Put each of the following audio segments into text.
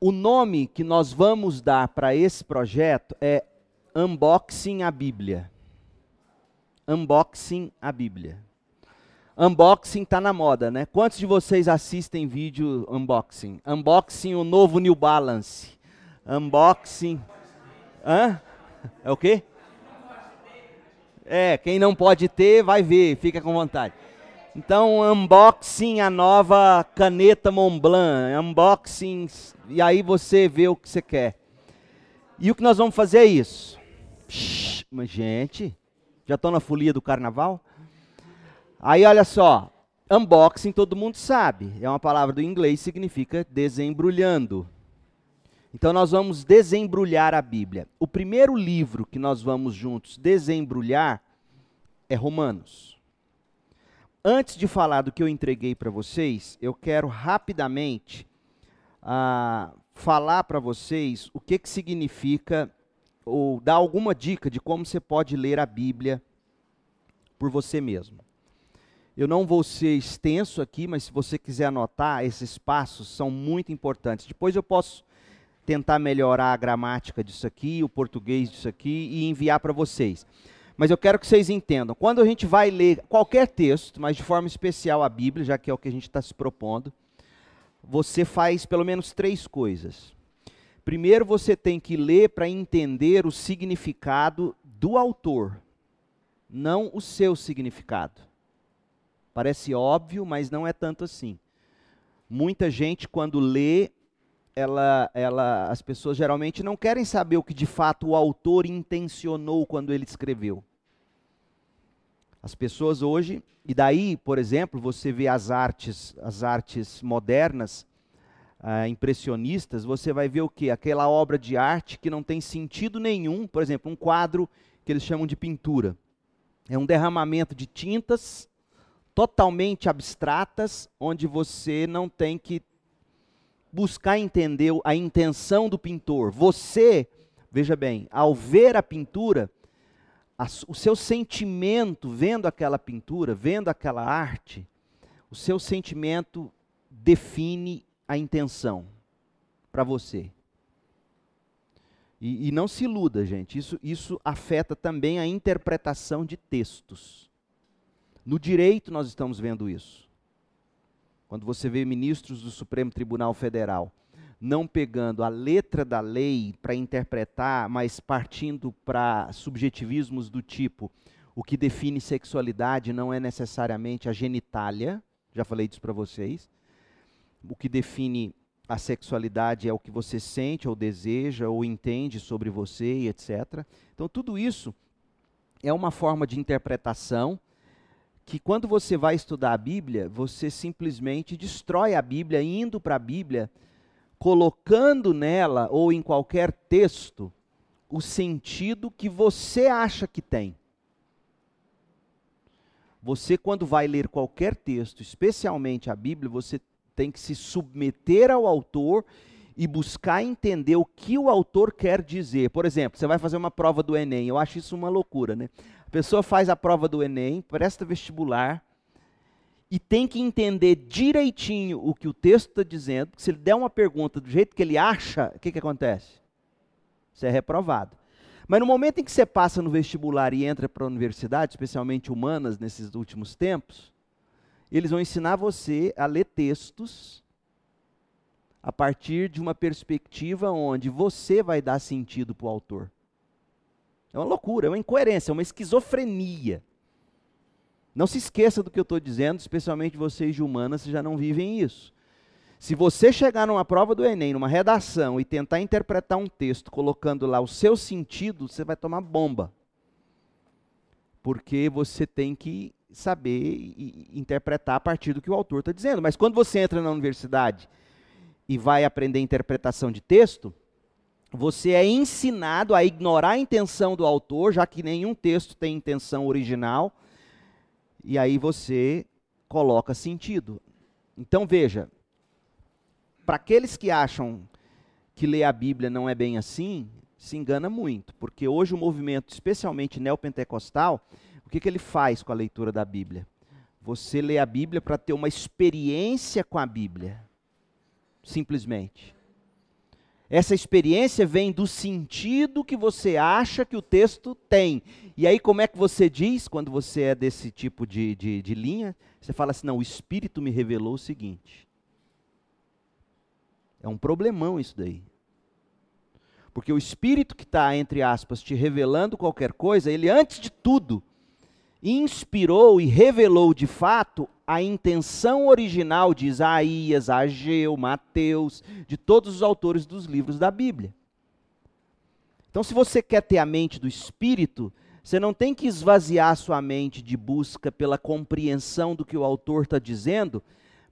o nome que nós vamos dar para esse projeto é Unboxing a Bíblia. Unboxing a Bíblia. Unboxing está na moda, né? Quantos de vocês assistem vídeo unboxing? Unboxing o novo New Balance. Unboxing. Hã? É o quê? É, quem não pode ter, vai ver, fica com vontade. Então, unboxing a nova caneta Montblanc, unboxing, e aí você vê o que você quer. E o que nós vamos fazer é isso. Psh, mas gente, já estou na folia do carnaval? Aí olha só, unboxing todo mundo sabe, é uma palavra do inglês, significa desembrulhando. Então nós vamos desembrulhar a Bíblia. O primeiro livro que nós vamos juntos desembrulhar é Romanos. Antes de falar do que eu entreguei para vocês, eu quero rapidamente ah, falar para vocês o que, que significa, ou dar alguma dica de como você pode ler a Bíblia por você mesmo. Eu não vou ser extenso aqui, mas se você quiser anotar, esses passos são muito importantes. Depois eu posso tentar melhorar a gramática disso aqui, o português disso aqui e enviar para vocês. Mas eu quero que vocês entendam. Quando a gente vai ler qualquer texto, mas de forma especial a Bíblia, já que é o que a gente está se propondo, você faz pelo menos três coisas. Primeiro, você tem que ler para entender o significado do autor, não o seu significado. Parece óbvio, mas não é tanto assim. Muita gente, quando lê, ela, ela, as pessoas geralmente não querem saber o que de fato o autor intencionou quando ele escreveu. As pessoas hoje, e daí, por exemplo, você vê as artes, as artes modernas, ah, impressionistas, você vai ver o que? Aquela obra de arte que não tem sentido nenhum, por exemplo, um quadro que eles chamam de pintura. É um derramamento de tintas totalmente abstratas, onde você não tem que buscar entender a intenção do pintor. Você, veja bem, ao ver a pintura, o seu sentimento vendo aquela pintura, vendo aquela arte, o seu sentimento define a intenção para você. E, e, não se iluda, gente, isso, isso afeta também a interpretação de textos. No direito, nós estamos vendo isso. Quando você vê ministros do Supremo Tribunal Federal não pegando a letra da lei para interpretar, mas partindo para subjetivismos do tipo: o que define sexualidade não é necessariamente a genitália, já falei disso para vocês. O que define a sexualidade é o que você sente ou deseja ou entende sobre você, etc. Então, tudo isso é uma forma de interpretação que, quando você vai estudar a Bíblia, você simplesmente destrói a Bíblia, indo para a Bíblia colocando nela ou em qualquer texto o sentido que você acha que tem. Você, quando vai ler qualquer texto, especialmente a Bíblia, você tem que se submeter ao autor e buscar entender o que o autor quer dizer. Por exemplo, você vai fazer uma prova do Enem, eu acho isso uma loucura, né? A pessoa faz a prova do Enem, presta vestibular, e tem que entender direitinho o que o texto está dizendo, se ele der uma pergunta do jeito que ele acha, o que, que acontece? Você é reprovado. Mas no momento em que você passa no vestibular e entra para a universidade, especialmente humanas nesses últimos tempos, eles vão ensinar você a ler textos a partir de uma perspectiva onde você vai dar sentido para o autor. É uma loucura, é uma incoerência, é uma esquizofrenia. Não se esqueça do que eu estou dizendo, especialmente vocês de humanas, vocês já não vivem isso. Se você chegar numa prova do Enem, numa redação, e tentar interpretar um texto colocando lá o seu sentido, você vai tomar bomba. Porque você tem que saber interpretar a partir do que o autor está dizendo. Mas quando você entra na universidade e vai aprender interpretação de texto, você é ensinado a ignorar a intenção do autor, já que nenhum texto tem intenção original e aí você coloca sentido. Então veja, para aqueles que acham que ler a Bíblia não é bem assim, se engana muito, porque hoje o movimento, especialmente neopentecostal, o que, que ele faz com a leitura da Bíblia? Você lê a Bíblia para ter uma experiência com a Bíblia, simplesmente. Essa experiência vem do sentido que você acha que o texto tem. E aí, como é que você diz, quando você é desse tipo de, de, de linha? Você fala assim: não, o Espírito me revelou o seguinte. É um problemão isso daí. Porque o Espírito que está, entre aspas, te revelando qualquer coisa, ele, antes de tudo, inspirou e revelou de fato a intenção original de Isaías, Ageu, Mateus, de todos os autores dos livros da Bíblia. Então, se você quer ter a mente do Espírito, você não tem que esvaziar sua mente de busca pela compreensão do que o autor está dizendo,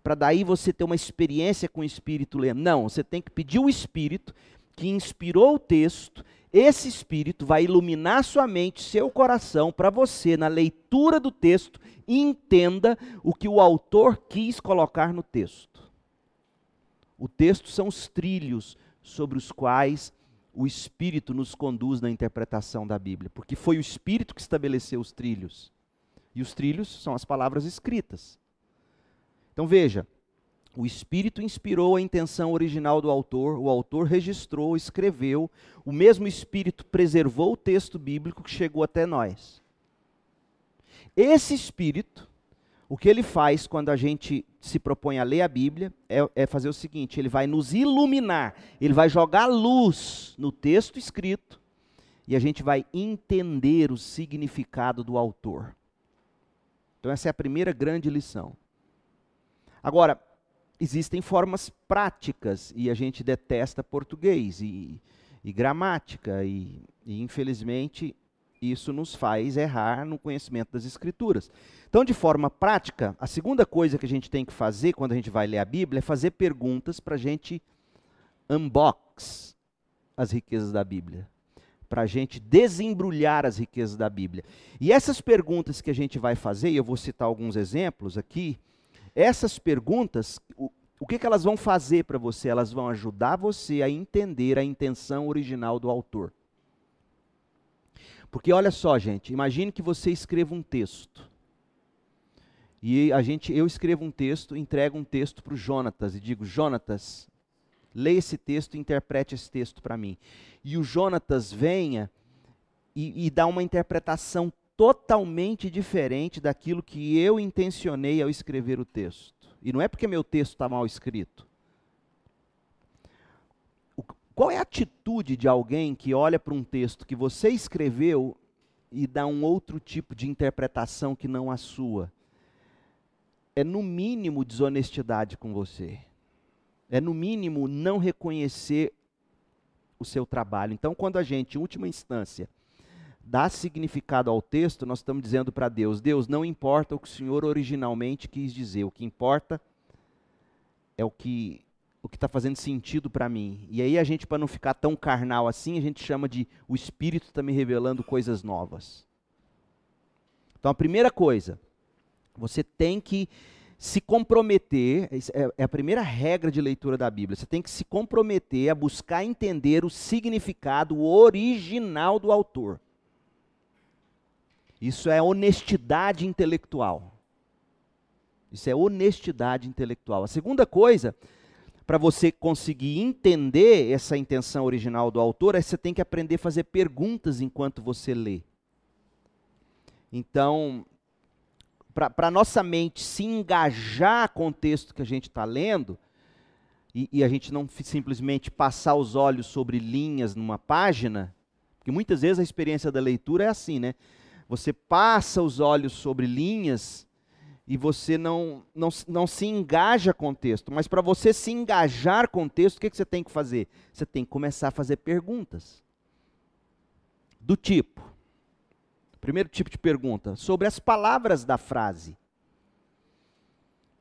para daí você ter uma experiência com o Espírito lendo. Não, você tem que pedir o Espírito que inspirou o texto esse Espírito vai iluminar sua mente, seu coração, para você, na leitura do texto, entenda o que o autor quis colocar no texto. O texto são os trilhos sobre os quais o Espírito nos conduz na interpretação da Bíblia, porque foi o Espírito que estabeleceu os trilhos. E os trilhos são as palavras escritas. Então veja, o Espírito inspirou a intenção original do autor, o autor registrou, escreveu, o mesmo Espírito preservou o texto bíblico que chegou até nós. Esse Espírito, o que ele faz quando a gente se propõe a ler a Bíblia, é, é fazer o seguinte: ele vai nos iluminar, ele vai jogar luz no texto escrito, e a gente vai entender o significado do autor. Então, essa é a primeira grande lição. Agora, existem formas práticas e a gente detesta português e, e gramática e, e, infelizmente isso nos faz errar no conhecimento das escrituras. Então, de forma prática, a segunda coisa que a gente tem que fazer quando a gente vai ler a Bíblia é fazer perguntas para a gente unbox as riquezas da Bíblia, para a gente desembrulhar as riquezas da Bíblia. E essas perguntas que a gente vai fazer, e eu vou citar alguns exemplos aqui, essas perguntas, o, o que, que elas vão fazer para você? Elas vão ajudar você a entender a intenção original do autor. Porque olha só, gente, imagine que você escreva um texto. E a gente, eu escrevo um texto, entrego um texto para o Jonatas e digo: Jonatas, leia esse texto e interprete esse texto para mim. E o Jonatas venha e, e dá uma interpretação totalmente diferente daquilo que eu intencionei ao escrever o texto. E não é porque meu texto está mal escrito. Qual é a atitude de alguém que olha para um texto que você escreveu e dá um outro tipo de interpretação que não a sua? É no mínimo desonestidade com você. É no mínimo não reconhecer o seu trabalho. Então, quando a gente, em última instância, dá significado ao texto, nós estamos dizendo para Deus: Deus, não importa o que o Senhor originalmente quis dizer, o que importa é o que o que está fazendo sentido para mim. E aí a gente, para não ficar tão carnal assim, a gente chama de o Espírito está me revelando coisas novas. Então a primeira coisa, você tem que se comprometer, é, é a primeira regra de leitura da Bíblia, você tem que se comprometer a buscar entender o significado original do autor. Isso é honestidade intelectual. Isso é honestidade intelectual. A segunda coisa, para você conseguir entender essa intenção original do autor, é que você tem que aprender a fazer perguntas enquanto você lê. Então, para a nossa mente se engajar com o texto que a gente está lendo, e, e, a gente não simplesmente passar os olhos sobre linhas numa página, porque muitas vezes a experiência da leitura é assim, né? Você passa os olhos sobre linhas e você não, não, não se engaja com o texto. Mas para você se engajar com o texto, o que, que você tem que fazer? Você tem que começar a fazer perguntas. Do tipo, primeiro tipo de pergunta, sobre as palavras da frase.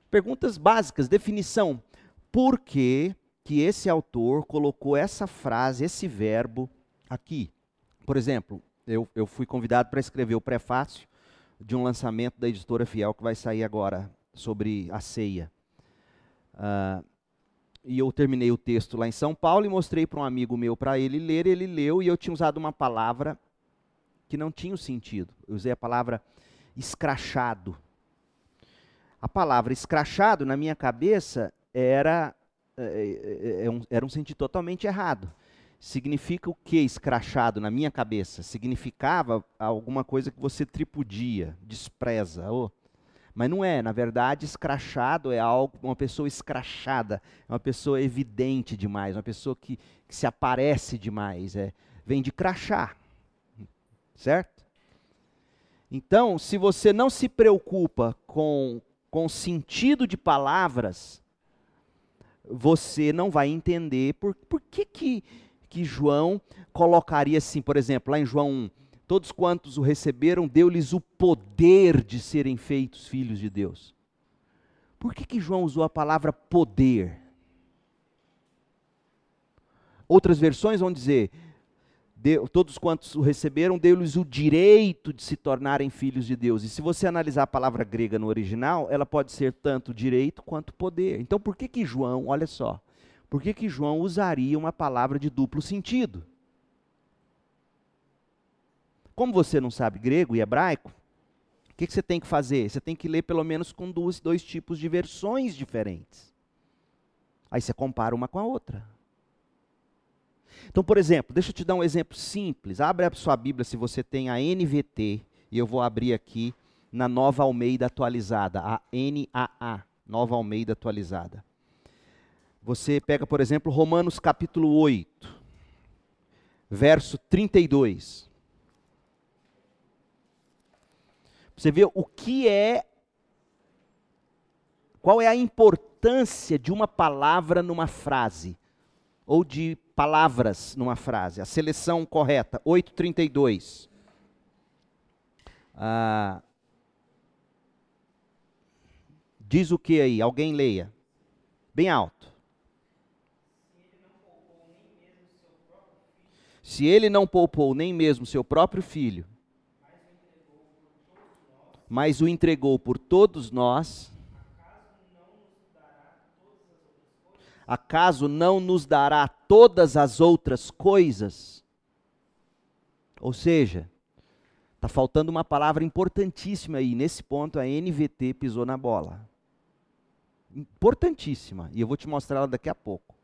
Perguntas básicas, definição. Por que, que esse autor colocou essa frase, esse verbo aqui? Por exemplo, eu, eu fui convidado para escrever o prefácio de um lançamento da editora Fiel que vai sair agora sobre a ceia. Uh, e eu terminei o texto lá em São Paulo e mostrei para um amigo meu para ele ler. Ele leu e eu tinha usado uma palavra que não tinha sentido. Eu usei a palavra escrachado. A palavra escrachado, na minha cabeça, era é, é um, era um sentido totalmente errado. Significa o que escrachado na minha cabeça? Significava alguma coisa que você tripudia, despreza. Oh. Mas não é, na verdade, escrachado é algo, uma pessoa escrachada, é uma pessoa evidente demais, uma pessoa que, que se aparece demais. É, vem de crachar. Certo? Então, se você não se preocupa com, com o sentido de palavras, você não vai entender por, por que, que, que João colocaria assim, por exemplo, lá em João 1, todos quantos o receberam, deu-lhes o poder de serem feitos filhos de Deus. Por que, que João usou a palavra poder? Outras versões vão dizer, Deu, todos quantos o receberam, deu-lhes o direito de se tornarem filhos de Deus. E se você analisar a palavra grega no original, ela pode ser tanto direito quanto poder. Então por que que João, olha só, por que que João usaria uma palavra de duplo sentido? Como você não sabe grego e hebraico, o que, que você tem que fazer? Você tem que ler pelo menos com dois, dois tipos de versões diferentes. Aí você compara uma com a outra. Então, por exemplo, deixa eu te dar um exemplo simples. Abre a sua Bíblia se você tem a NVT, e eu vou abrir aqui na Nova Almeida atualizada, a NAA, Nova Almeida atualizada. Você pega, por exemplo, Romanos capítulo 8, verso 32. Você vê o que é, qual é a importância de uma palavra numa frase, ou de palavras numa frase. A seleção correta, 832. Ah, diz o que aí? Alguém leia. Bem alto. Se ele não poupou nem mesmo seu próprio filho, mas o entregou por todos nós, acaso não nos dará todas as outras coisas? Ou seja, está faltando uma palavra importantíssima aí. Nesse ponto, a NVT pisou na bola. Importantíssima. E eu vou te mostrar ela daqui a pouco.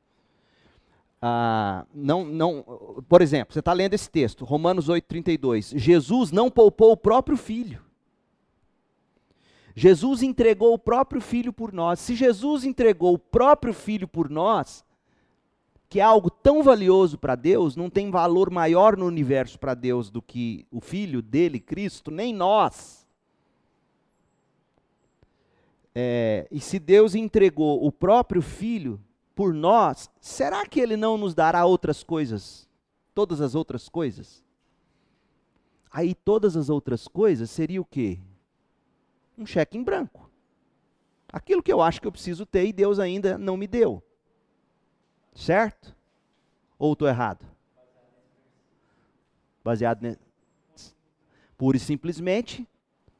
Ah, não, não, por exemplo, você está lendo esse texto, Romanos 8,32. Jesus não poupou o próprio filho. Jesus entregou o próprio filho por nós. Se Jesus entregou o próprio filho por nós, que é algo tão valioso para Deus, não tem valor maior no universo para Deus do que o filho dele, Cristo, nem nós. É, e se Deus entregou o próprio filho por nós, será que ele não nos dará outras coisas? Todas as outras coisas? Aí todas as outras coisas seria o quê? um cheque em branco. Aquilo que eu acho que eu preciso ter e Deus ainda não me deu. Certo? Ou estou errado? Baseado nesse. Pura e simplesmente,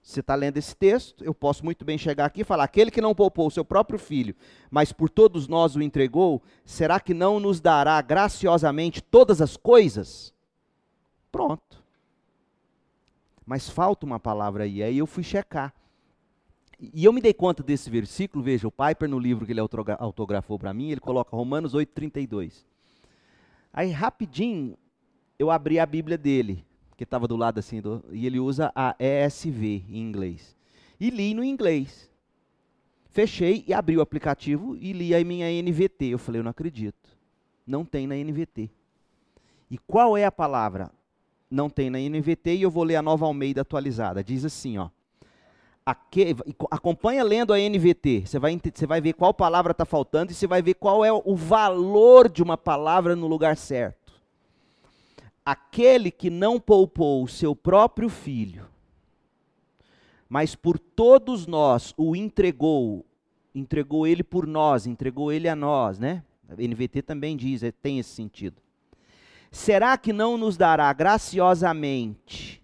você está lendo esse texto, eu posso muito bem chegar aqui e falar: aquele que não poupou o seu próprio filho, mas por todos nós o entregou, será que não nos dará graciosamente todas as coisas? Pronto. Mas falta uma palavra aí, aí eu fui checar. E eu me dei conta desse versículo, veja, o Piper no livro que ele autografou para mim, ele coloca Romanos 8,32. Aí rapidinho eu abri a Bíblia dele, que estava do lado assim, do, e ele usa a ESV em inglês. E li no inglês. Fechei e abri o aplicativo e li a minha NVT. Eu falei, eu não acredito. Não tem na NVT. E qual é a palavra? Não tem na NVT e eu vou ler a nova Almeida atualizada. Diz assim, ó acompanha lendo a NVT, você vai, você vai ver qual palavra está faltando e você vai ver qual é o valor de uma palavra no lugar certo. Aquele que não poupou o seu próprio filho, mas por todos nós o entregou, entregou ele por nós, entregou ele a nós, né? A NVT também diz, é, tem esse sentido. Será que não nos dará graciosamente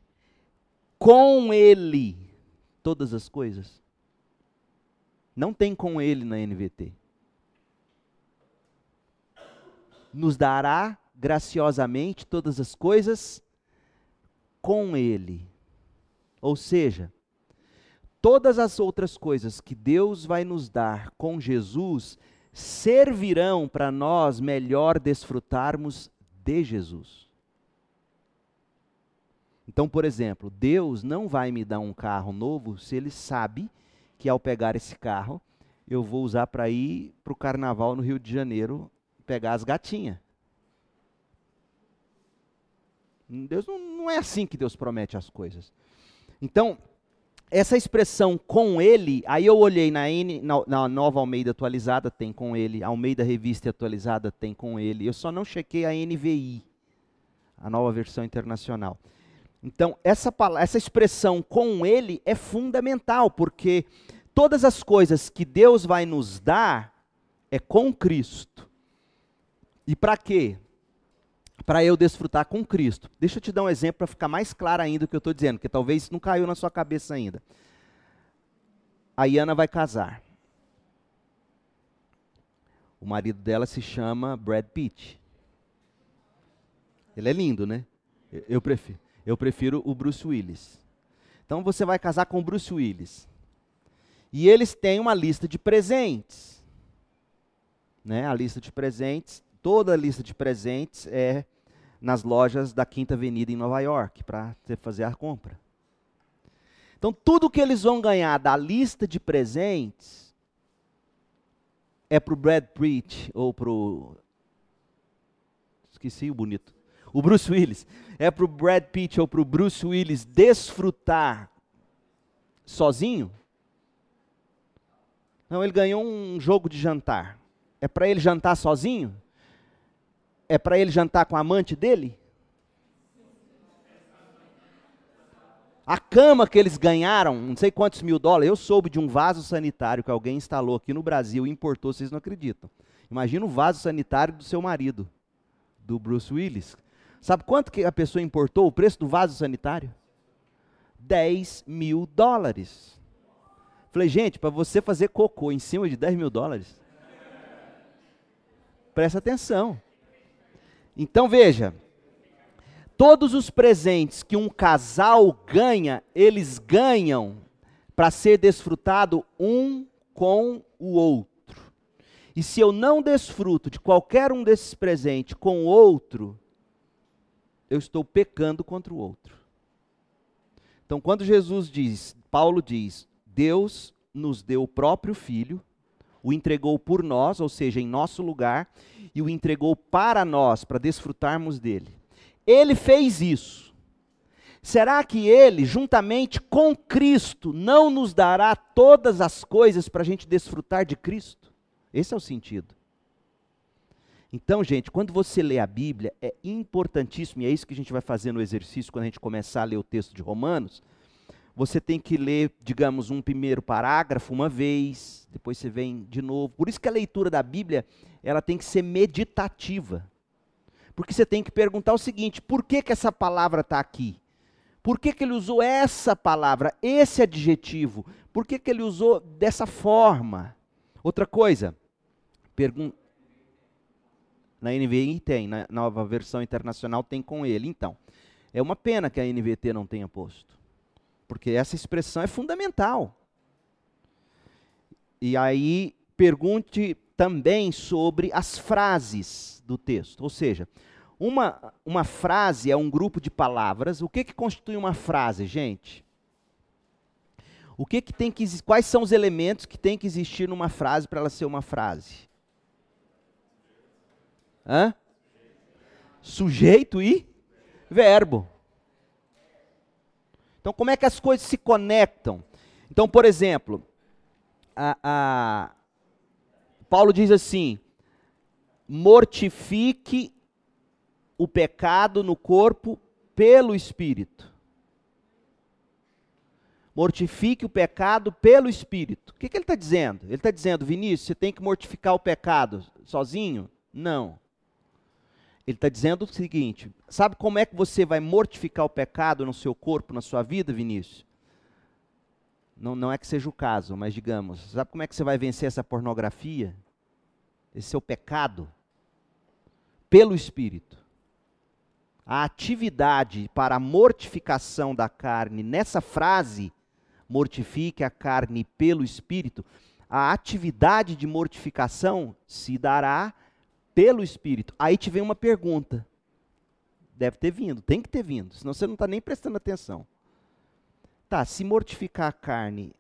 com ele todas as coisas? Não tem com ele na NVT. Nos dará graciosamente todas as coisas com ele. Ou seja, todas as outras coisas que Deus vai nos dar com Jesus servirão para nós melhor desfrutarmos de Jesus. Então, por exemplo, Deus não vai me dar um carro novo se Ele sabe que ao pegar esse carro, eu vou usar para ir para o carnaval no Rio de Janeiro pegar as gatinhas. Deus não, não é assim que Deus promete as coisas. Então, essa expressão com ele, aí eu olhei na, N, na, na, nova Almeida atualizada, tem com ele, Almeida Revista Atualizada tem com ele. Eu só não chequei a NVI, a nova versão internacional. Então, essa, essa expressão com ele é fundamental, porque todas as coisas que Deus vai nos dar é com Cristo. E para quê? Para eu desfrutar com Cristo. Deixa eu te dar um exemplo para ficar mais claro ainda o que eu estou dizendo, porque talvez não caiu na sua cabeça ainda. A Iana vai casar. O marido dela se chama Brad Pitt. Ele é lindo, né? Eu prefiro, eu prefiro o Bruce Willis. Então você vai casar com o Bruce Willis. E eles têm uma lista de presentes. Né? A lista de presentes, toda a lista de presentes é nas lojas da Quinta Avenida em Nova York, para fazer a compra. Então, tudo que eles vão ganhar da lista de presentes é para o Brad Pitt ou para o. Esqueci o bonito. O Bruce Willis. É para o Brad Pitt ou para o Bruce Willis desfrutar sozinho não, ele ganhou um jogo de jantar. É para ele jantar sozinho? É para ele jantar com a amante dele? A cama que eles ganharam, não sei quantos mil dólares, eu soube de um vaso sanitário que alguém instalou aqui no Brasil e importou, vocês não acreditam. Imagina o vaso sanitário do seu marido, do Bruce Willis. Sabe quanto que a pessoa importou o preço do vaso sanitário? 10 mil dólares. Falei, gente, para você fazer cocô em cima de 10 mil dólares, presta atenção. Então veja, todos os presentes que um casal ganha, eles ganham para ser desfrutado um com o outro. E se eu não desfruto de qualquer um desses presentes com o outro, eu estou pecando contra o outro. Então, quando Jesus diz, Paulo diz, Deus nos deu o próprio Filho, o entregou por nós, ou seja, em nosso lugar, e o entregou para nós, para desfrutarmos dele. Ele fez isso. Será que ele, juntamente com Cristo, não nos dará todas as coisas para a gente desfrutar de Cristo? Esse é o sentido. Então, gente, quando você lê a Bíblia, é importantíssimo, e é isso que a gente vai fazer no exercício quando a gente começar a ler o texto de Romanos você tem que ler, digamos, um primeiro parágrafo uma vez, depois você vem de novo. Por isso que a leitura da Bíblia, ela tem que ser meditativa. Porque você tem que perguntar o seguinte: por que, que essa palavra está aqui? Por que, que ele usou essa palavra, esse adjetivo? Por que, que ele usou dessa forma? Outra coisa, pergunta. Na NVI tem, na nova versão internacional tem com ele. Então, é uma pena que a NVT não tenha posto porque essa expressão é fundamental. E aí, pergunte também sobre as frases do texto. Ou seja, uma, uma frase é um grupo de palavras. O que, que constitui uma frase, gente? O que, que tem que quais são os elementos que tem que existir numa frase para ela ser uma frase? Hã? Sujeito e verbo. Então, como é que as coisas se conectam? Então, por exemplo, a, a, Paulo diz assim: mortifique o pecado no corpo pelo Espírito. Mortifique o pecado pelo Espírito. O que, que ele está dizendo? Ele está dizendo, Vinícius, você tem que mortificar o pecado sozinho? Não. Ele está dizendo o seguinte: sabe como é que você vai mortificar o pecado no seu corpo, na sua vida, Vinícius? Não, não é que seja o caso, mas digamos, sabe como é que você vai vencer essa pornografia? Esse seu pecado? Pelo Espírito. A atividade para a mortificação da carne, nessa frase, mortifique a carne pelo Espírito, a atividade de mortificação se dará pelo Espírito. Aí te vem uma pergunta. Deve ter vindo, tem que ter vindo, senão você não está nem prestando atenção. Tá, se mortificar a carne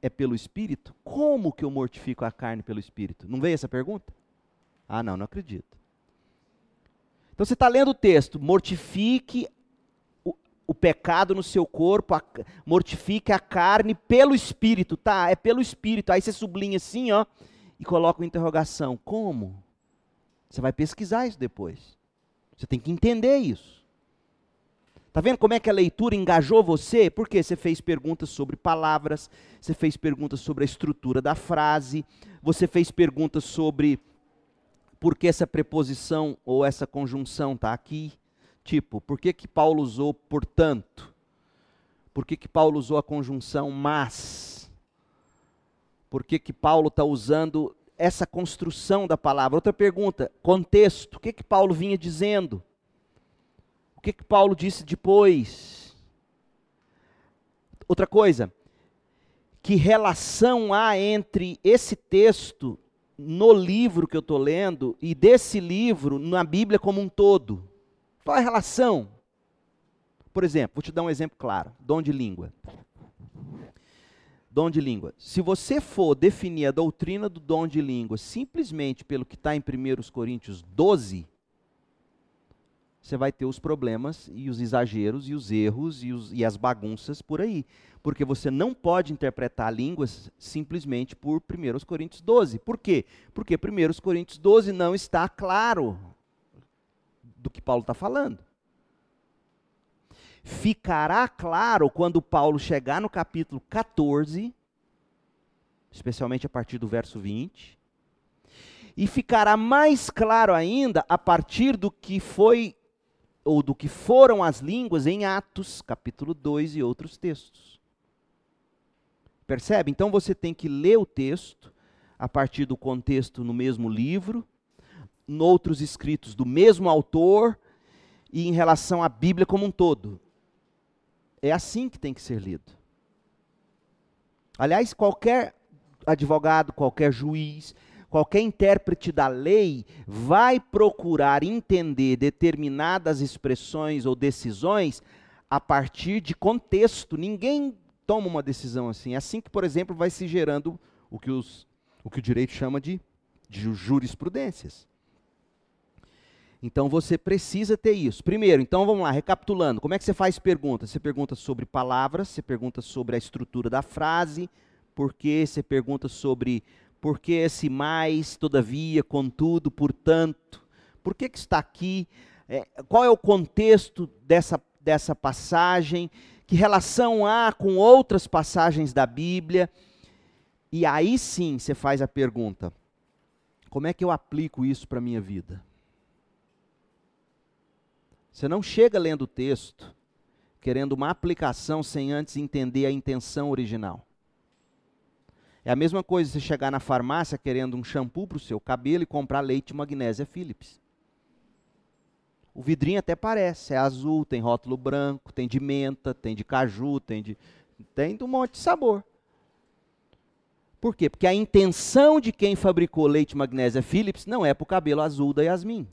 é pelo Espírito, como que eu mortifico a carne pelo Espírito? Não veio essa pergunta? Ah, não, não acredito. Então você está lendo o texto, mortifique o, o, pecado no seu corpo, a, mortifique a carne pelo Espírito, tá? É pelo Espírito. Aí você sublinha assim, ó, e coloca uma interrogação. Como? Você vai pesquisar isso depois. Você tem que entender isso. Tá vendo como é que a leitura engajou você? Porque você fez perguntas sobre palavras, você fez perguntas sobre a estrutura da frase, você fez perguntas sobre por que essa preposição ou essa conjunção está aqui. Tipo, por que, que Paulo usou portanto? Por que, que Paulo usou a conjunção mas? Por que, que Paulo está usando essa construção da palavra? Outra pergunta, contexto. O que, que Paulo vinha dizendo? que, que Paulo disse depois? Outra coisa, que relação há entre esse texto no livro que eu estou lendo e desse livro na Bíblia como um todo? Qual é a relação? Por exemplo, vou te dar um exemplo claro: dom de língua. Dom de língua. Se você for definir a doutrina do dom de língua simplesmente pelo que está em 1 Coríntios 12, você vai ter os problemas e os exageros e os erros e, os, e as bagunças por aí. Porque você não pode interpretar línguas simplesmente por 1 Coríntios 12. Por quê? Porque 1 Coríntios 12 não está claro do que Paulo está falando. Ficará claro quando Paulo chegar no capítulo 14, especialmente a partir do verso 20, e ficará mais claro ainda a partir do que foi ou do que foram as línguas em Atos, capítulo 2 e outros textos. Percebe? Então você tem que ler o texto a partir do contexto no mesmo livro, em outros escritos do mesmo autor e em relação à Bíblia como um todo. É assim que tem que ser lido. Aliás, qualquer advogado, qualquer juiz, qualquer intérprete da lei vai procurar entender determinadas expressões ou decisões a partir de contexto. Ninguém toma uma decisão assim. É assim que, por exemplo, vai se gerando o que, os, o, que o direito chama de, de jurisprudências. Então você precisa ter isso. Primeiro, então vamos lá, recapitulando. Como é que você faz perguntas? Você pergunta sobre palavras, você pergunta sobre a estrutura da frase, porque você pergunta sobre por que esse mais, todavia, contudo, portanto? Por que, que está aqui? É, qual é o contexto dessa, dessa passagem? Que relação há com outras passagens da Bíblia? E aí sim você faz a pergunta: como é que eu aplico isso para a minha vida? Você não chega lendo o texto querendo uma aplicação sem antes entender a intenção original. É a mesma coisa você chegar na farmácia querendo um shampoo para o seu cabelo e comprar leite magnésia Philips. O vidrinho até parece, é azul, tem rótulo branco, tem de menta, tem de caju, tem de tem de um monte de sabor. Por quê? Porque a intenção de quem fabricou leite magnésia Philips não é para o cabelo azul da Yasmin.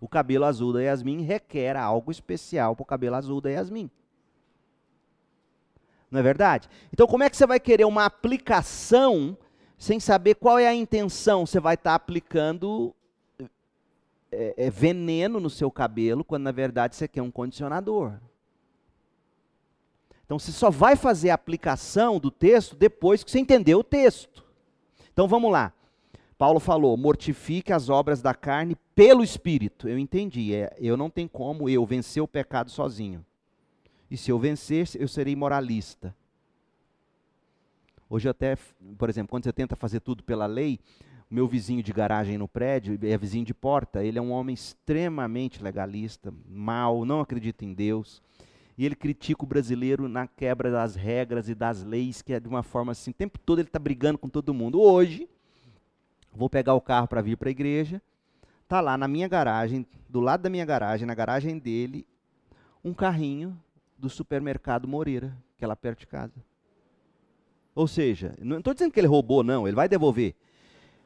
O cabelo azul da Yasmin requer algo especial para o cabelo azul da Yasmin. Não é verdade? Então, como é que você vai querer uma aplicação sem saber qual é a intenção? Você vai estar tá aplicando é, é, veneno no seu cabelo, quando na verdade você quer um condicionador. Então, você só vai fazer a aplicação do texto depois que você entendeu o texto. Então, vamos lá. Paulo falou: mortifique as obras da carne pelo Espírito. Eu entendi. É, eu não tenho como eu vencer o pecado sozinho. E se eu vencer, eu serei moralista. Hoje até, por exemplo, quando você tenta fazer tudo pela lei, o meu vizinho de garagem no prédio, é vizinho de porta, ele é um homem extremamente legalista, mau, não acredita em Deus. E ele critica o brasileiro na quebra das regras e das leis, que é de uma forma assim, o tempo todo ele está brigando com todo mundo. Hoje, vou pegar o carro para vir para a igreja, tá lá na minha garagem, do lado da minha garagem, na garagem dele, um carrinho do supermercado Moreira, que é lá perto de casa. Ou seja, não estou dizendo que ele roubou, não, ele vai devolver.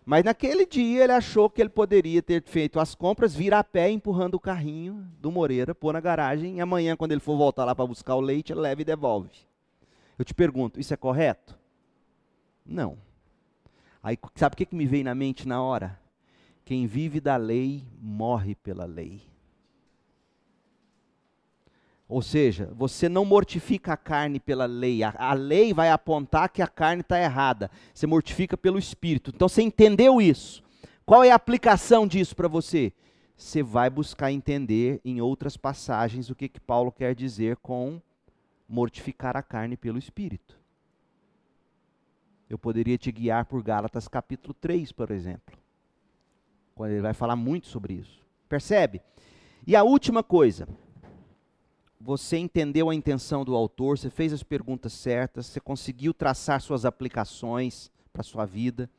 Mas naquele dia ele achou que ele poderia ter feito as compras, vir a pé empurrando o carrinho do Moreira, pôr na garagem, e amanhã, quando ele for voltar lá para buscar o leite, ele leva e devolve. Eu te pergunto, isso é correto? Não. Aí sabe o que, que me veio na mente na hora? Quem vive da lei morre pela lei. Ou seja, você não mortifica a carne pela lei. A, a lei vai apontar que a carne está errada. Você mortifica pelo espírito. Então você entendeu isso. Qual é a aplicação disso para você? Você vai buscar entender em outras passagens o que, que Paulo quer dizer com mortificar a carne pelo espírito. Eu poderia te guiar por Gálatas capítulo 3, por exemplo. Quando ele vai falar muito sobre isso. Percebe? E a última coisa, você entendeu a intenção do autor, você fez as perguntas certas, você conseguiu traçar suas aplicações para a sua vida.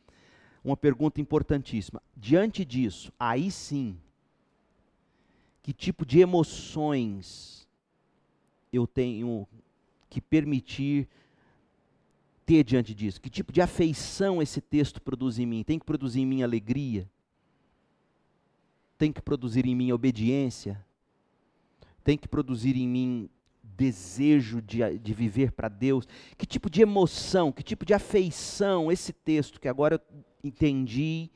Uma pergunta importantíssima. Diante disso, aí sim, que tipo de emoções eu tenho que permitir ter diante disso? Que tipo de afeição esse texto produz em mim? Tem que produzir em mim alegria? Tem que produzir em mim obediência? tem que produzir em mim desejo de, de viver para Deus? Que tipo de emoção, que tipo de afeição esse texto que agora eu entendi,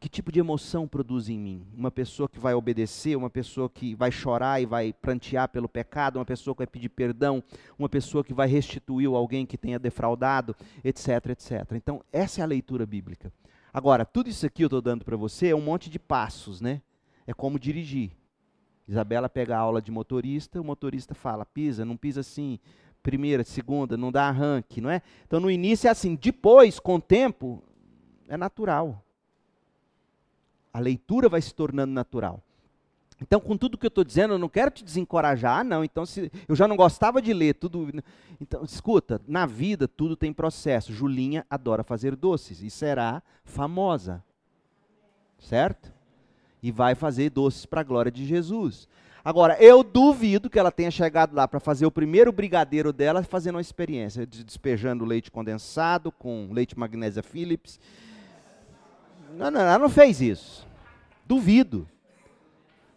que tipo de emoção produz em mim? Uma pessoa que vai obedecer, uma pessoa que vai chorar e vai prantear pelo pecado, uma pessoa que vai pedir perdão, uma pessoa que vai restituir alguém que tenha defraudado, etc, etc. Então, essa é a leitura bíblica. Agora, tudo isso aqui eu estou dando para você é um monte de passos, né? É como dirigir. Isabela pega a aula de motorista, o motorista fala, pisa, não pisa assim, primeira, segunda, não dá arranque, não é? Então no início é assim, depois, com o tempo, é natural. A leitura vai se tornando natural. Então, com tudo que eu estou dizendo, eu não quero te desencorajar, ah, não. Então, se eu já não gostava de ler tudo. Então, escuta, na vida tudo tem processo. Julinha adora fazer doces e será famosa. Certo? e vai fazer doces para a glória de Jesus. Agora, eu duvido que ela tenha chegado lá para fazer o primeiro brigadeiro dela fazendo uma experiência, despejando leite condensado com leite magnésia Philips. Não, não, ela não fez isso. Duvido.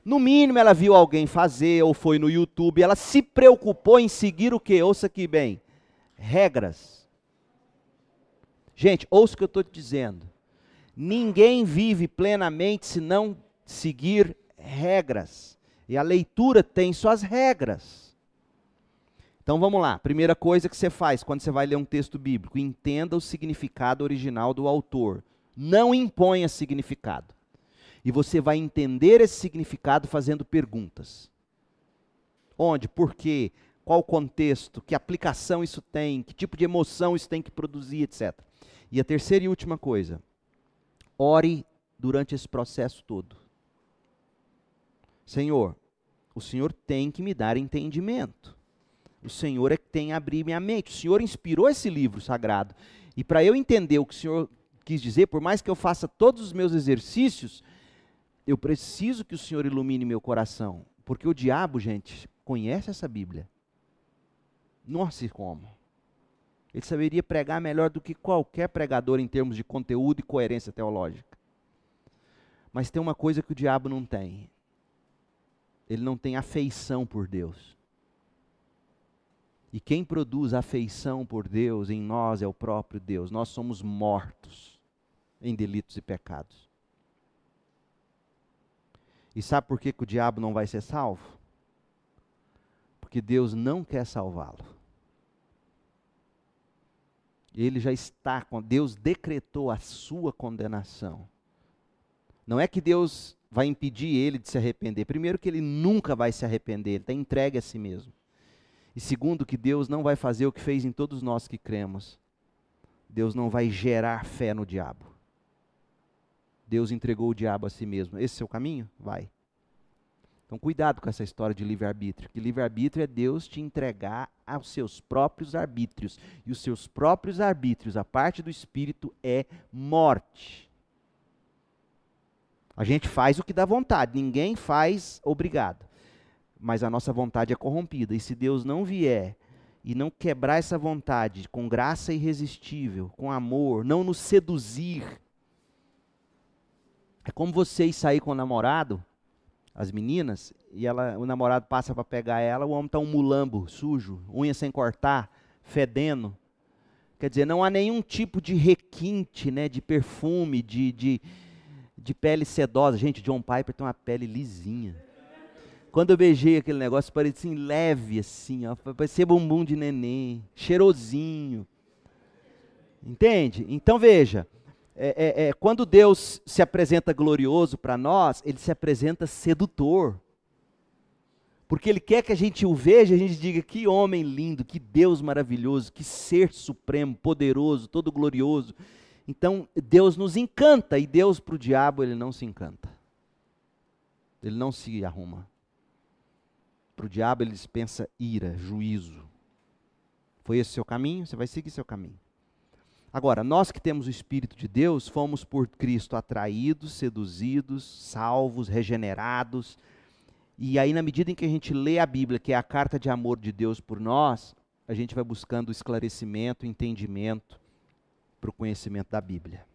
No mínimo, ela viu alguém fazer, ou foi no YouTube, ela se preocupou em seguir o que? Ouça aqui bem: regras. Gente, ouça o que eu estou te dizendo. Ninguém vive plenamente se não seguir regras. E a leitura tem suas regras. Então vamos lá. Primeira coisa que você faz quando você vai ler um texto bíblico: entenda o significado original do autor. Não imponha significado. E você vai entender esse significado fazendo perguntas. Onde? Por quê? Qual o contexto? Que aplicação isso tem? Que tipo de emoção isso tem que produzir, etc. E a terceira e última coisa: ore durante esse processo todo. Senhor, o Senhor tem que me dar entendimento. O Senhor é que tem que abrir minha mente. O Senhor inspirou esse livro sagrado. E para eu entender o que o Senhor quis dizer, por mais que eu faça todos os meus exercícios, eu preciso que o Senhor ilumine meu coração. Porque o diabo, gente, conhece essa Bíblia. Nossa, como. Ele saberia pregar melhor do que qualquer pregador em termos de conteúdo e coerência teológica. Mas tem uma coisa que o diabo não tem ele não tem afeição por Deus. E quem produz afeição por Deus em nós é o próprio Deus. Nós somos mortos em delitos e pecados. E sabe por que, que o diabo não vai ser salvo? Porque Deus não quer salvá-lo. Ele já está, Deus decretou a sua condenação. Não é que Deus vai impedir ele de se arrepender? Primeiro, que ele nunca vai se arrepender, ele está entregue a si mesmo. E segundo, que Deus não vai fazer o que fez em todos nós que cremos. Deus não vai gerar fé no diabo. Deus entregou o diabo a si mesmo. Esse é o caminho? Vai. Então, cuidado com essa história de livre-arbítrio. Que livre-arbítrio é Deus te entregar aos seus próprios arbítrios. E os seus próprios arbítrios, a parte do espírito, é morte. A gente faz o que dá vontade, ninguém faz obrigado. Mas a nossa vontade é corrompida. E se Deus não vier e não quebrar essa vontade com graça irresistível, com amor, não nos seduzir. É como você ir sair com o namorado, as meninas, e ela, o namorado passa para pegar ela, o homem está um mulambo, sujo, unha sem cortar, fedendo. Quer dizer, não há nenhum tipo de requinte, né, de perfume, de, de, de pele sedosa. Gente, John Piper tem uma pele lisinha. Quando eu beijei aquele negócio, parecia assim, leve assim, ó, parecia bumbum de neném, cheirosinho. Entende? Então veja, é, é, é, quando Deus se apresenta glorioso para nós, Ele se apresenta sedutor. Porque Ele quer que a gente o veja, a gente diga: que homem lindo, que Deus maravilhoso, que ser supremo, poderoso, todo glorioso. Então Deus nos encanta e Deus para o diabo ele não se encanta. Ele não se arruma. Para o diabo ele dispensa ira, juízo. Foi esse seu caminho? Você vai seguir seu caminho. Agora, nós que temos o Espírito de Deus, fomos por Cristo atraídos, seduzidos, salvos, regenerados. E aí, na medida em que a gente lê a Bíblia, que é a carta de amor de Deus por nós, a gente vai buscando esclarecimento, entendimento para o conhecimento da Bíblia.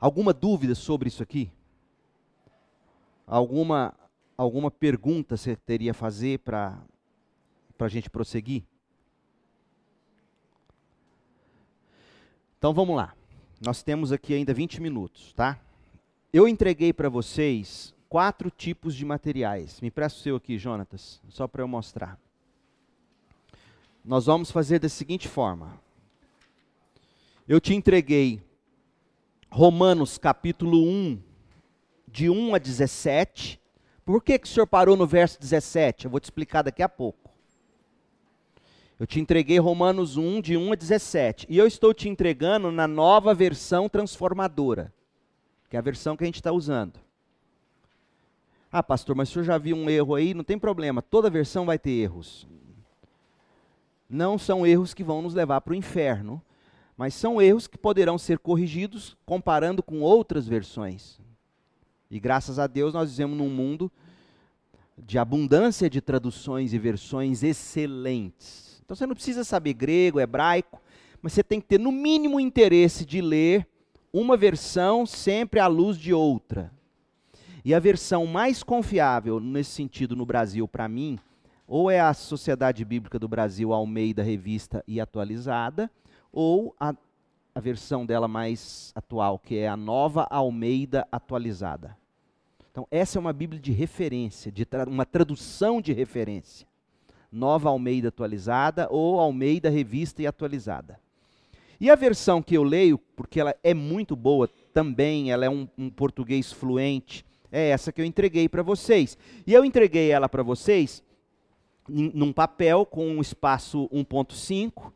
Alguma dúvida sobre isso aqui? Alguma alguma pergunta você teria a fazer para a gente prosseguir? Então vamos lá. Nós temos aqui ainda 20 minutos, tá? Eu entreguei para vocês quatro tipos de materiais. Me presta o seu aqui, Jonatas, só para eu mostrar. Nós vamos fazer da seguinte forma. Eu te entreguei Romanos capítulo 1, de 1 a 17, por que, que o senhor parou no verso 17? Eu vou te explicar daqui a pouco. Eu te entreguei Romanos 1, de 1 a 17. E eu estou te entregando na nova versão transformadora, que é a versão que a gente está usando. Ah, pastor, mas o senhor já viu um erro aí? Não tem problema, toda versão vai ter erros. Não são erros que vão nos levar para o inferno, mas são erros que poderão ser corrigidos comparando com outras versões. E graças a Deus nós vivemos num mundo de abundância de traduções e versões excelentes. Então você não precisa saber grego, hebraico, mas você tem que ter no mínimo interesse de ler uma versão sempre à luz de outra. E a versão mais confiável nesse sentido no Brasil, para mim, ou é a Sociedade Bíblica do Brasil Almeida Revista e Atualizada, ou a, a versão dela mais atual, que é a Nova Almeida Atualizada. Então, essa é uma Bíblia de referência, de tra uma tradução de referência. Nova Almeida atualizada ou Almeida Revista e atualizada. E a versão que eu leio, porque ela é muito boa também, ela é um, um português fluente, é essa que eu entreguei para vocês. E eu entreguei ela para vocês num papel com um espaço 1.5,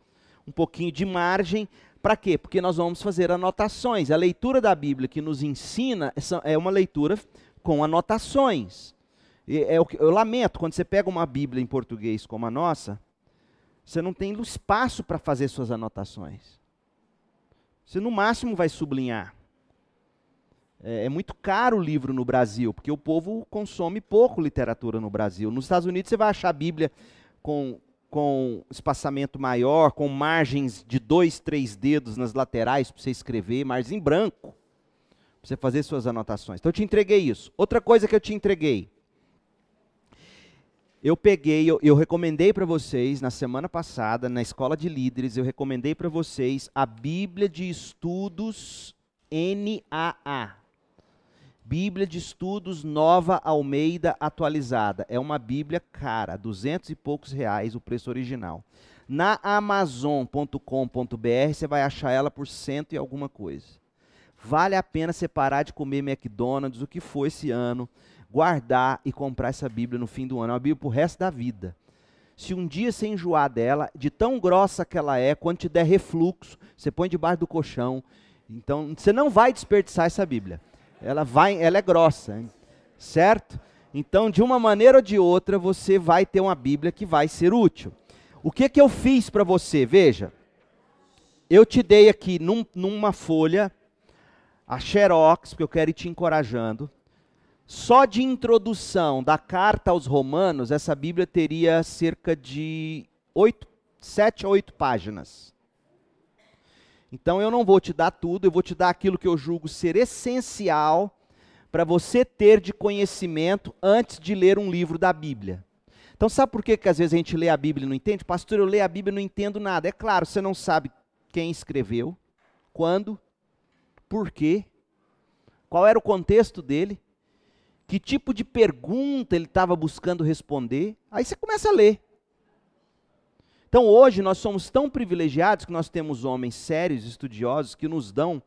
um pouquinho de margem, para quê? Porque nós vamos fazer anotações. A leitura da Bíblia que nos ensina é uma leitura com anotações. É, eu, eu lamento, quando você pega uma Bíblia em português como a nossa, você não tem espaço para fazer suas anotações. Você no máximo vai sublinhar. É, é, muito caro o livro no Brasil, porque o povo consome pouco literatura no Brasil. Nos Estados Unidos você vai achar a Bíblia com, com espaçamento maior, com margens de dois, três dedos nas laterais para você escrever, margens em branco você fazer suas anotações. Então eu te entreguei isso. Outra coisa que eu te entreguei. Eu peguei, eu, eu recomendei para vocês na semana passada, na escola de líderes, eu recomendei para vocês a Bíblia de Estudos NAA. Bíblia de Estudos Nova Almeida atualizada. É uma Bíblia cara, duzentos e poucos reais o preço original. Na Amazon.com.br você vai achar ela por cento e alguma coisa. Vale a pena separar de comer McDonald's, o que for esse ano, guardar e comprar essa Bíblia no fim do ano. É uma Bíblia para o resto da vida. Se um dia você enjoar dela, de tão grossa que ela é, quando te der refluxo, você põe debaixo do colchão. Então, você não vai desperdiçar essa Bíblia. Ela vai, ela é grossa, hein? certo? Então, de uma maneira ou de outra, você vai ter uma Bíblia que vai ser útil. O que que eu fiz para você? Veja, eu te dei aqui num, numa folha a Xerox, porque eu quero ir te encorajando. Só de introdução da carta aos Romanos, essa Bíblia teria cerca de oito, sete a oito páginas. Então eu não vou te dar tudo, eu vou te dar aquilo que eu julgo ser essencial para você ter de conhecimento antes de ler um livro da Bíblia. Então sabe por que, que às vezes a gente lê a Bíblia e não entende? Pastor, eu leio a Bíblia e não entendo nada. É claro, você não sabe quem escreveu, quando, por quê, qual era o contexto dele, que tipo de pergunta ele estava buscando responder. Aí você começa a ler. Então hoje nós somos tão privilegiados que nós temos homens sérios, estudiosos, que nos dão,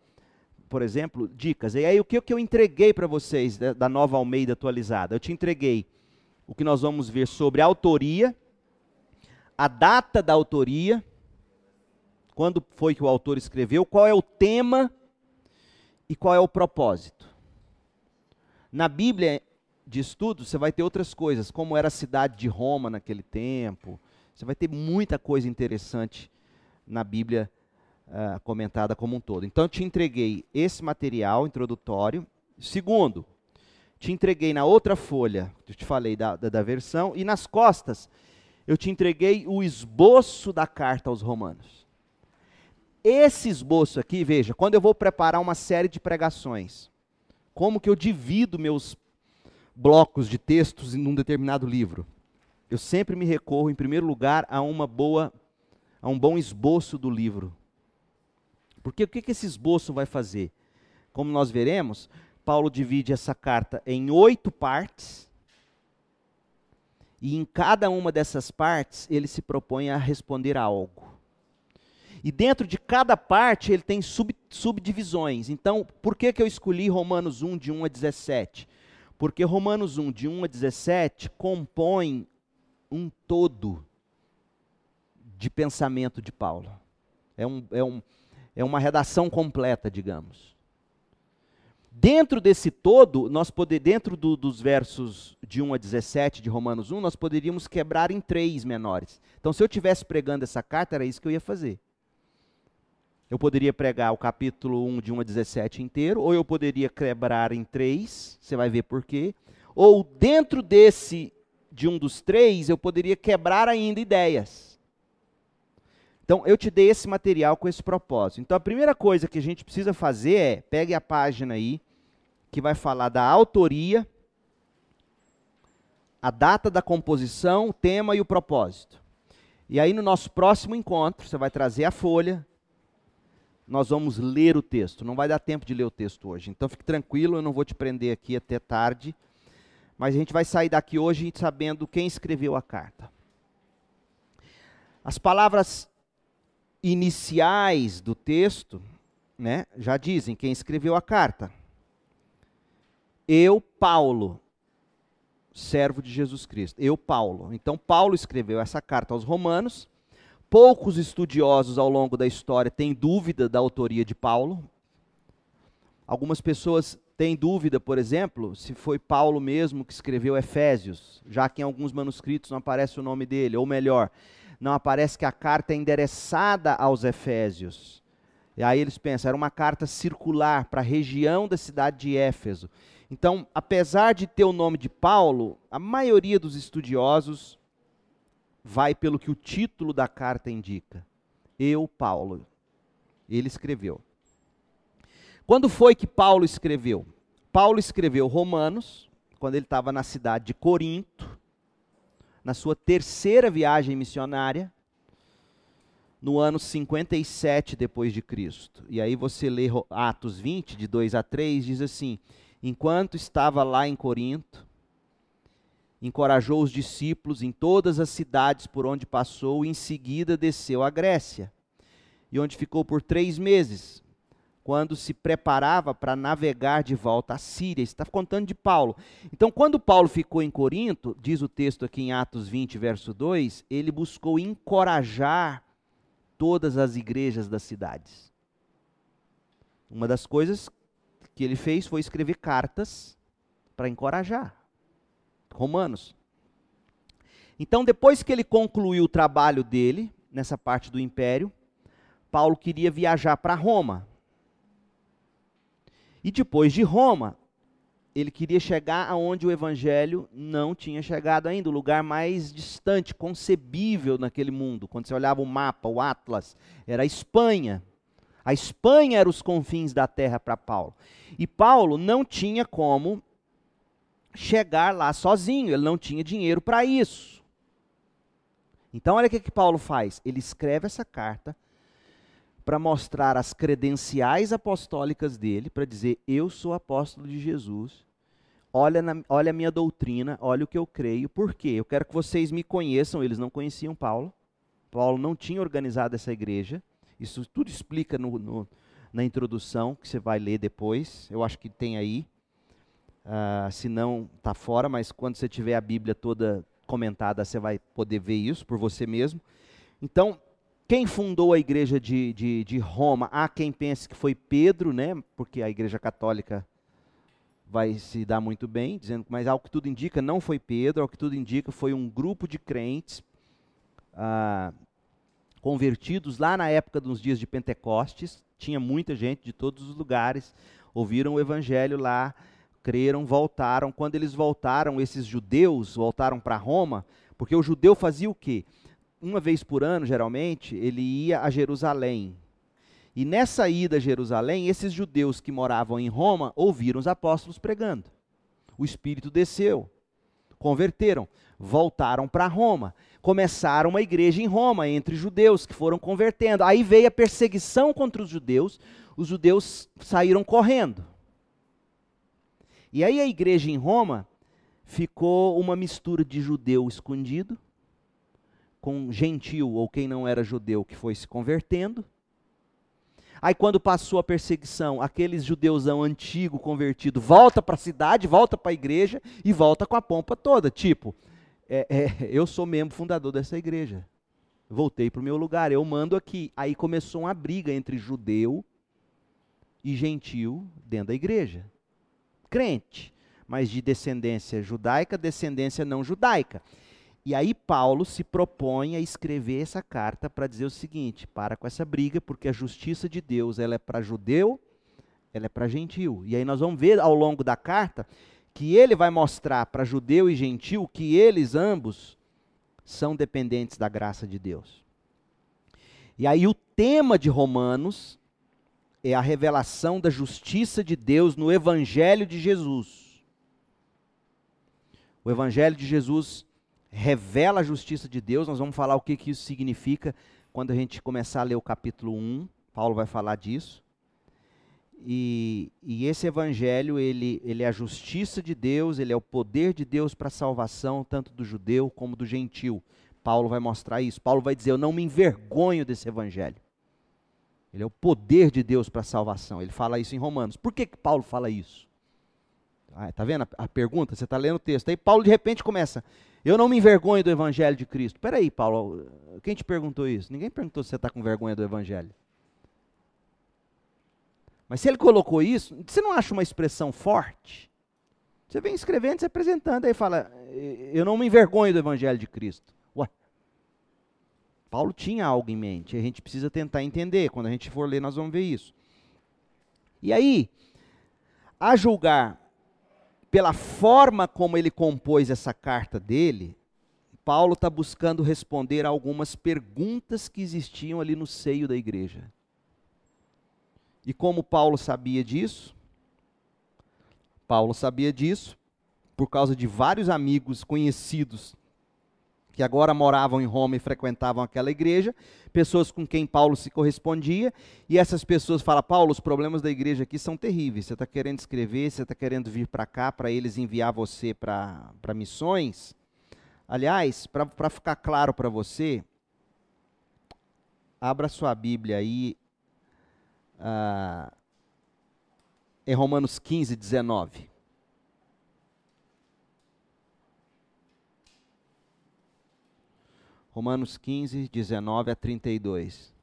por exemplo, dicas. E aí o que, eu entreguei para vocês da, da nova Almeida atualizada? Eu te entreguei o que nós vamos ver sobre a autoria, a data da autoria, quando foi que o autor escreveu, qual é o tema e qual é o propósito. Na Bíblia de estudo, você vai ter outras coisas, como era a cidade de Roma naquele tempo. Você vai ter muita coisa interessante na Bíblia uh, comentada como um todo. Então, eu te entreguei esse material introdutório. Segundo, te entreguei na outra folha, eu te falei da, da, da versão, e nas costas, eu te entreguei o esboço da carta aos Romanos. Esse esboço aqui, veja, quando eu vou preparar uma série de pregações, como que eu divido meus blocos de textos em um determinado livro? Eu sempre me recorro, em primeiro lugar, a uma boa, a um bom esboço do livro. Porque o que, que esse esboço vai fazer? Como nós veremos, Paulo divide essa carta em oito partes, e em cada uma dessas partes ele se propõe a responder a algo. E dentro de cada parte ele tem sub, subdivisões. Então, por que, que eu escolhi Romanos 1, de 1 a 17? Porque Romanos 1, de 1 a 17, compõe um todo de pensamento de Paulo. É, um, é, um, é uma redação completa, digamos. Dentro desse todo, nós poder, dentro do, dos versos de 1 a 17 de Romanos 1, nós poderíamos quebrar em três menores. Então, se eu estivesse pregando essa carta, era isso que eu ia fazer. Eu poderia pregar o capítulo 1 de 1 a 17 inteiro, ou eu poderia quebrar em três, você vai ver por quê. Ou dentro desse, de um dos três, eu poderia quebrar ainda ideias. Então, eu te dei esse material com esse propósito. Então, a primeira coisa que a gente precisa fazer é, pegue a página aí, que vai falar da autoria, a data da composição, o tema e o propósito. E aí, no nosso próximo encontro, você vai trazer a folha, nós vamos ler o texto. Não vai dar tempo de ler o texto hoje. Então fique tranquilo, eu não vou te prender aqui até tarde. Mas a gente vai sair daqui hoje sabendo quem escreveu a carta. As palavras iniciais do texto, né, já dizem quem escreveu a carta. Eu, Paulo, servo de Jesus Cristo. Eu, Paulo. Então, Paulo escreveu essa carta aos Romanos Poucos estudiosos ao longo da história têm dúvida da autoria de Paulo. Algumas pessoas têm dúvida, por exemplo, se foi Paulo mesmo que escreveu Efésios, já que em alguns manuscritos não aparece o nome dele, ou melhor, não aparece que a carta é endereçada aos Efésios. E aí eles pensam, era uma carta circular para a região da cidade de Éfeso. Então, apesar de ter o nome de Paulo, a maioria dos estudiosos vai pelo que o título da carta indica. Eu, Paulo. Ele escreveu. Quando foi que Paulo escreveu? Paulo escreveu Romanos, quando ele estava na cidade de Corinto, na sua terceira viagem missionária, no ano 57 depois de Cristo. E aí você lê Atos 20, de 2 a 3, diz assim: Enquanto estava lá em Corinto, encorajou os discípulos em todas as cidades por onde passou e em seguida desceu à Grécia, e onde ficou por três meses, quando se preparava para navegar de volta à Síria. Está contando de Paulo. Então, quando Paulo ficou em Corinto, diz o texto aqui em Atos 20, verso 2, ele buscou encorajar todas as igrejas das cidades. Uma das coisas que ele fez foi escrever cartas para encorajar. Romanos. Então, depois que ele concluiu o trabalho dele, nessa parte do império, Paulo queria viajar para Roma. E depois de Roma, ele queria chegar aonde o evangelho não tinha chegado ainda, o lugar mais distante, concebível naquele mundo. Quando você olhava o mapa, o Atlas, era a Espanha. A Espanha era os confins da terra para Paulo. E Paulo não tinha como chegar lá sozinho, ele não tinha dinheiro para isso. Então, olha o que, que Paulo faz: ele escreve essa carta para mostrar as credenciais apostólicas dele, para dizer: Eu sou apóstolo de Jesus. Olha, na, olha a minha doutrina, olha o que eu creio. Por quê? Eu quero que vocês me conheçam. Eles não conheciam Paulo. Paulo não tinha organizado essa igreja. Isso tudo explica no, no, na introdução, que você vai ler depois. Eu acho que tem aí. Uh, se não, está fora, mas quando você tiver a Bíblia toda comentada, você vai poder ver isso por você mesmo. Então, quem fundou a igreja de, de, de, Roma? Há quem pense que foi Pedro, né? Porque a igreja católica vai se dar muito bem, dizendo, mas ao que tudo indica, não foi Pedro, ao que tudo indica, foi um grupo de crentes ah, convertidos lá na época dos dias de Pentecostes. Tinha muita gente de todos os lugares, ouviram o evangelho lá, creram, voltaram. Quando eles voltaram, esses judeus voltaram para Roma, porque o judeu fazia o quê? uma vez por ano, geralmente, ele ia a Jerusalém. E nessa ida a Jerusalém, esses judeus que moravam em Roma ouviram os apóstolos pregando. O Espírito desceu, converteram, voltaram para Roma, começaram uma igreja em Roma entre judeus que foram convertendo. Aí veio a perseguição contra os judeus, os judeus saíram correndo. E aí a igreja em Roma ficou uma mistura de judeu escondido com gentil ou quem não era judeu que foi se convertendo. Aí quando passou a perseguição, aqueles judeusão antigo convertido volta para a cidade, volta para a igreja e volta com a pompa toda. Tipo, é, é, eu sou membro fundador dessa igreja. Voltei para o meu lugar, eu mando aqui. Aí começou uma briga entre judeu e gentil dentro da igreja. Crente, mas de descendência judaica, descendência não judaica. E aí Paulo se propõe a escrever essa carta para dizer o seguinte: para com essa briga, porque a justiça de Deus ela é para judeu, ela é para gentil. E aí nós vamos ver ao longo da carta que ele vai mostrar para judeu e gentil que eles ambos são dependentes da graça de Deus. E aí o tema de Romanos é a revelação da justiça de Deus no evangelho de Jesus. O evangelho de Jesus revela a justiça de Deus. Nós vamos falar o que, que isso significa quando a gente começar a ler o capítulo 1. Paulo vai falar disso. E, e, esse evangelho, ele, ele é a justiça de Deus, ele é o poder de Deus para a salvação, tanto do judeu como do gentil. Paulo vai mostrar isso. Paulo vai dizer: Eu não me envergonho desse evangelho. Ele é o poder de Deus para a salvação. Ele fala isso em Romanos. Por que, que Paulo fala isso? Ah, tá vendo a, a pergunta? Você está lendo o texto. Aí Paulo de repente começa: eu não me envergonho do Evangelho de Cristo. Peraí, Paulo, quem te perguntou isso? Ninguém perguntou se você está com vergonha do Evangelho. Mas se ele colocou isso, você não acha uma expressão forte? Você vem escrevendo, se apresentando, aí fala: Eu não me envergonho do Evangelho de Cristo. Paulo tinha algo em mente, a gente precisa tentar entender. Quando a gente for ler, nós vamos ver isso. E aí, a julgar pela forma como ele compôs essa carta dele, Paulo está buscando responder a algumas perguntas que existiam ali no seio da igreja. E como Paulo sabia disso? Paulo sabia disso por causa de vários amigos conhecidos que agora moravam em Roma e frequentavam aquela igreja, pessoas com quem Paulo se correspondia, e essas pessoas falam: Paulo, os problemas da igreja aqui são terríveis. Você está querendo escrever, você está querendo vir para cá para eles enviar você para missões? Aliás, para ficar claro para você, abra sua Bíblia aí, ah, em Romanos 15, 19. Romanos 15, 19 a 32.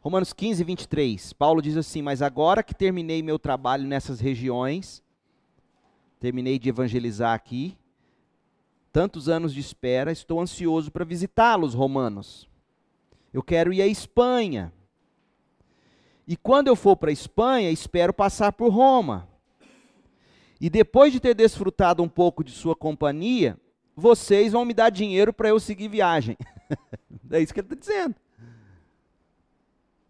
Romanos 15, 23. Paulo diz assim: Mas agora que terminei meu trabalho nessas regiões, terminei de evangelizar aqui, tantos anos de espera, estou ansioso para visitá-los, romanos. Eu quero ir à Espanha. E quando eu for para a Espanha, espero passar por Roma. E depois de ter desfrutado um pouco de sua companhia, vocês vão me dar dinheiro para eu seguir viagem. é isso que ele está dizendo.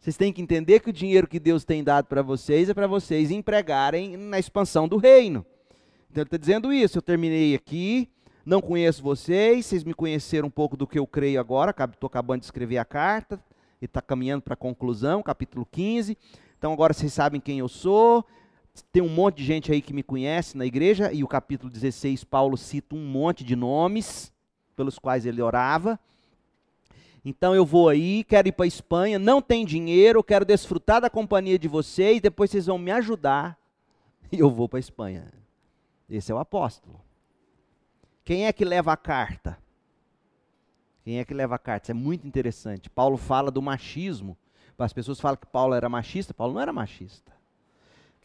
Vocês têm que entender que o dinheiro que Deus tem dado para vocês é para vocês empregarem na expansão do reino. Então ele está dizendo isso. Eu terminei aqui, não conheço vocês, vocês me conheceram um pouco do que eu creio agora, estou acabando de escrever a carta, e está caminhando para a conclusão, capítulo 15. Então agora vocês sabem quem eu sou. Tem um monte de gente aí que me conhece na igreja, e o capítulo 16, Paulo cita um monte de nomes pelos quais ele orava. Então eu vou aí, quero ir para a Espanha, não tem dinheiro, quero desfrutar da companhia de vocês, depois vocês vão me ajudar e eu vou para a Espanha. Esse é o apóstolo. Quem é que leva a carta? Quem é que leva a carta? Isso é muito interessante. Paulo fala do machismo. As pessoas falam que Paulo era machista. Paulo não era machista.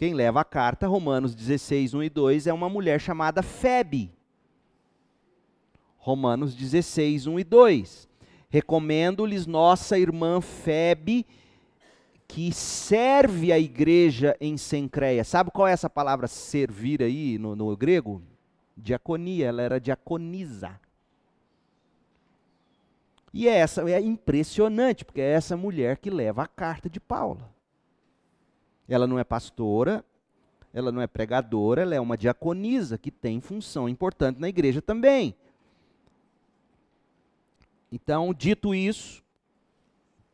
Quem leva a carta, Romanos 16, 1 e 2, é uma mulher chamada Febe. Romanos 16, 1 e 2. Recomendo-lhes nossa irmã Febe, que serve a igreja em Sencreia. Sabe qual é essa palavra servir aí no, no grego? Diaconia, ela era diaconisa. E é essa é impressionante, porque é essa mulher que leva a carta de Paulo. Ela não é pastora, ela não é pregadora, ela é uma diaconisa que tem função importante na igreja também. Então, dito isso,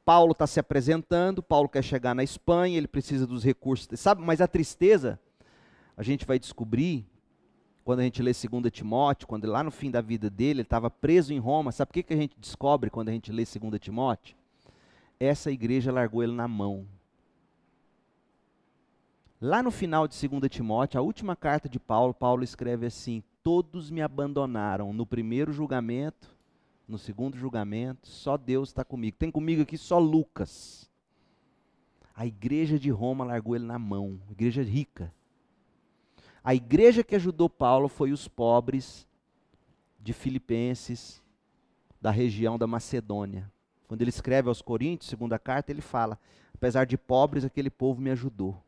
Paulo está se apresentando, Paulo quer chegar na Espanha, ele precisa dos recursos. Sabe, mas a tristeza, a gente vai descobrir, quando a gente lê 2 Timóteo, quando lá no fim da vida dele, ele estava preso em Roma. Sabe o que, que a gente descobre quando a gente lê 2 Timóteo? Essa igreja largou ele na mão. Lá no final de 2 Timóteo, a última carta de Paulo, Paulo escreve assim: Todos me abandonaram no primeiro julgamento, no segundo julgamento, só Deus está comigo. Tem comigo aqui só Lucas. A igreja de Roma largou ele na mão, igreja rica. A igreja que ajudou Paulo foi os pobres de Filipenses, da região da Macedônia. Quando ele escreve aos Coríntios, segunda carta, ele fala: apesar de pobres, aquele povo me ajudou.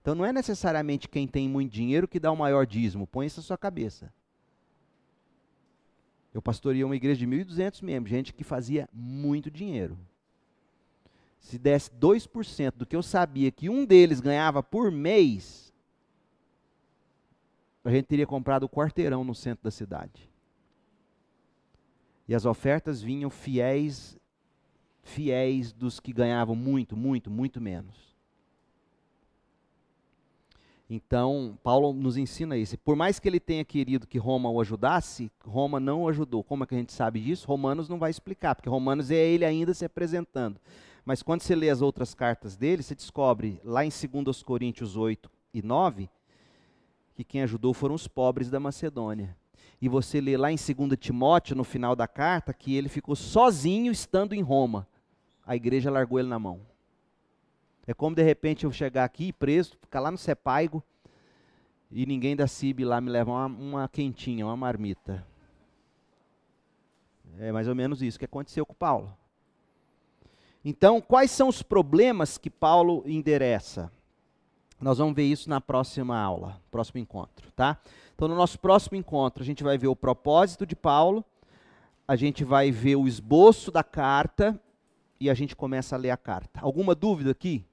Então não é necessariamente quem tem muito dinheiro que dá o maior dízimo, põe isso na sua cabeça. Eu pastoreei uma igreja de 1.200 membros, gente que fazia muito dinheiro. Se desse 2% do que eu sabia que um deles ganhava por mês, a gente teria comprado o quarteirão no centro da cidade. E as ofertas vinham fiéis, fiéis dos que ganhavam muito, muito, muito menos. Então, Paulo nos ensina isso. Por mais que ele tenha querido que Roma o ajudasse, Roma não o ajudou. Como é que a gente sabe disso? Romanos não vai explicar, porque Romanos é ele ainda se apresentando. Mas quando você lê as outras cartas dele, você descobre lá em 2 Coríntios 8 e 9 que quem ajudou foram os pobres da Macedônia. E você lê lá em 2 Timóteo, no final da carta, que ele ficou sozinho estando em Roma. A igreja largou ele na mão. É como de repente eu chegar aqui preso, ficar lá no Sepaigo e ninguém da CIB lá me levar uma, uma quentinha, uma marmita. É mais ou menos isso que aconteceu com Paulo. Então, quais são os problemas que Paulo endereça? Nós vamos ver isso na próxima aula, próximo encontro, tá? Então, no nosso próximo encontro, a gente vai ver o propósito de Paulo, a gente vai ver o esboço da carta e a gente começa a ler a carta. Alguma dúvida aqui?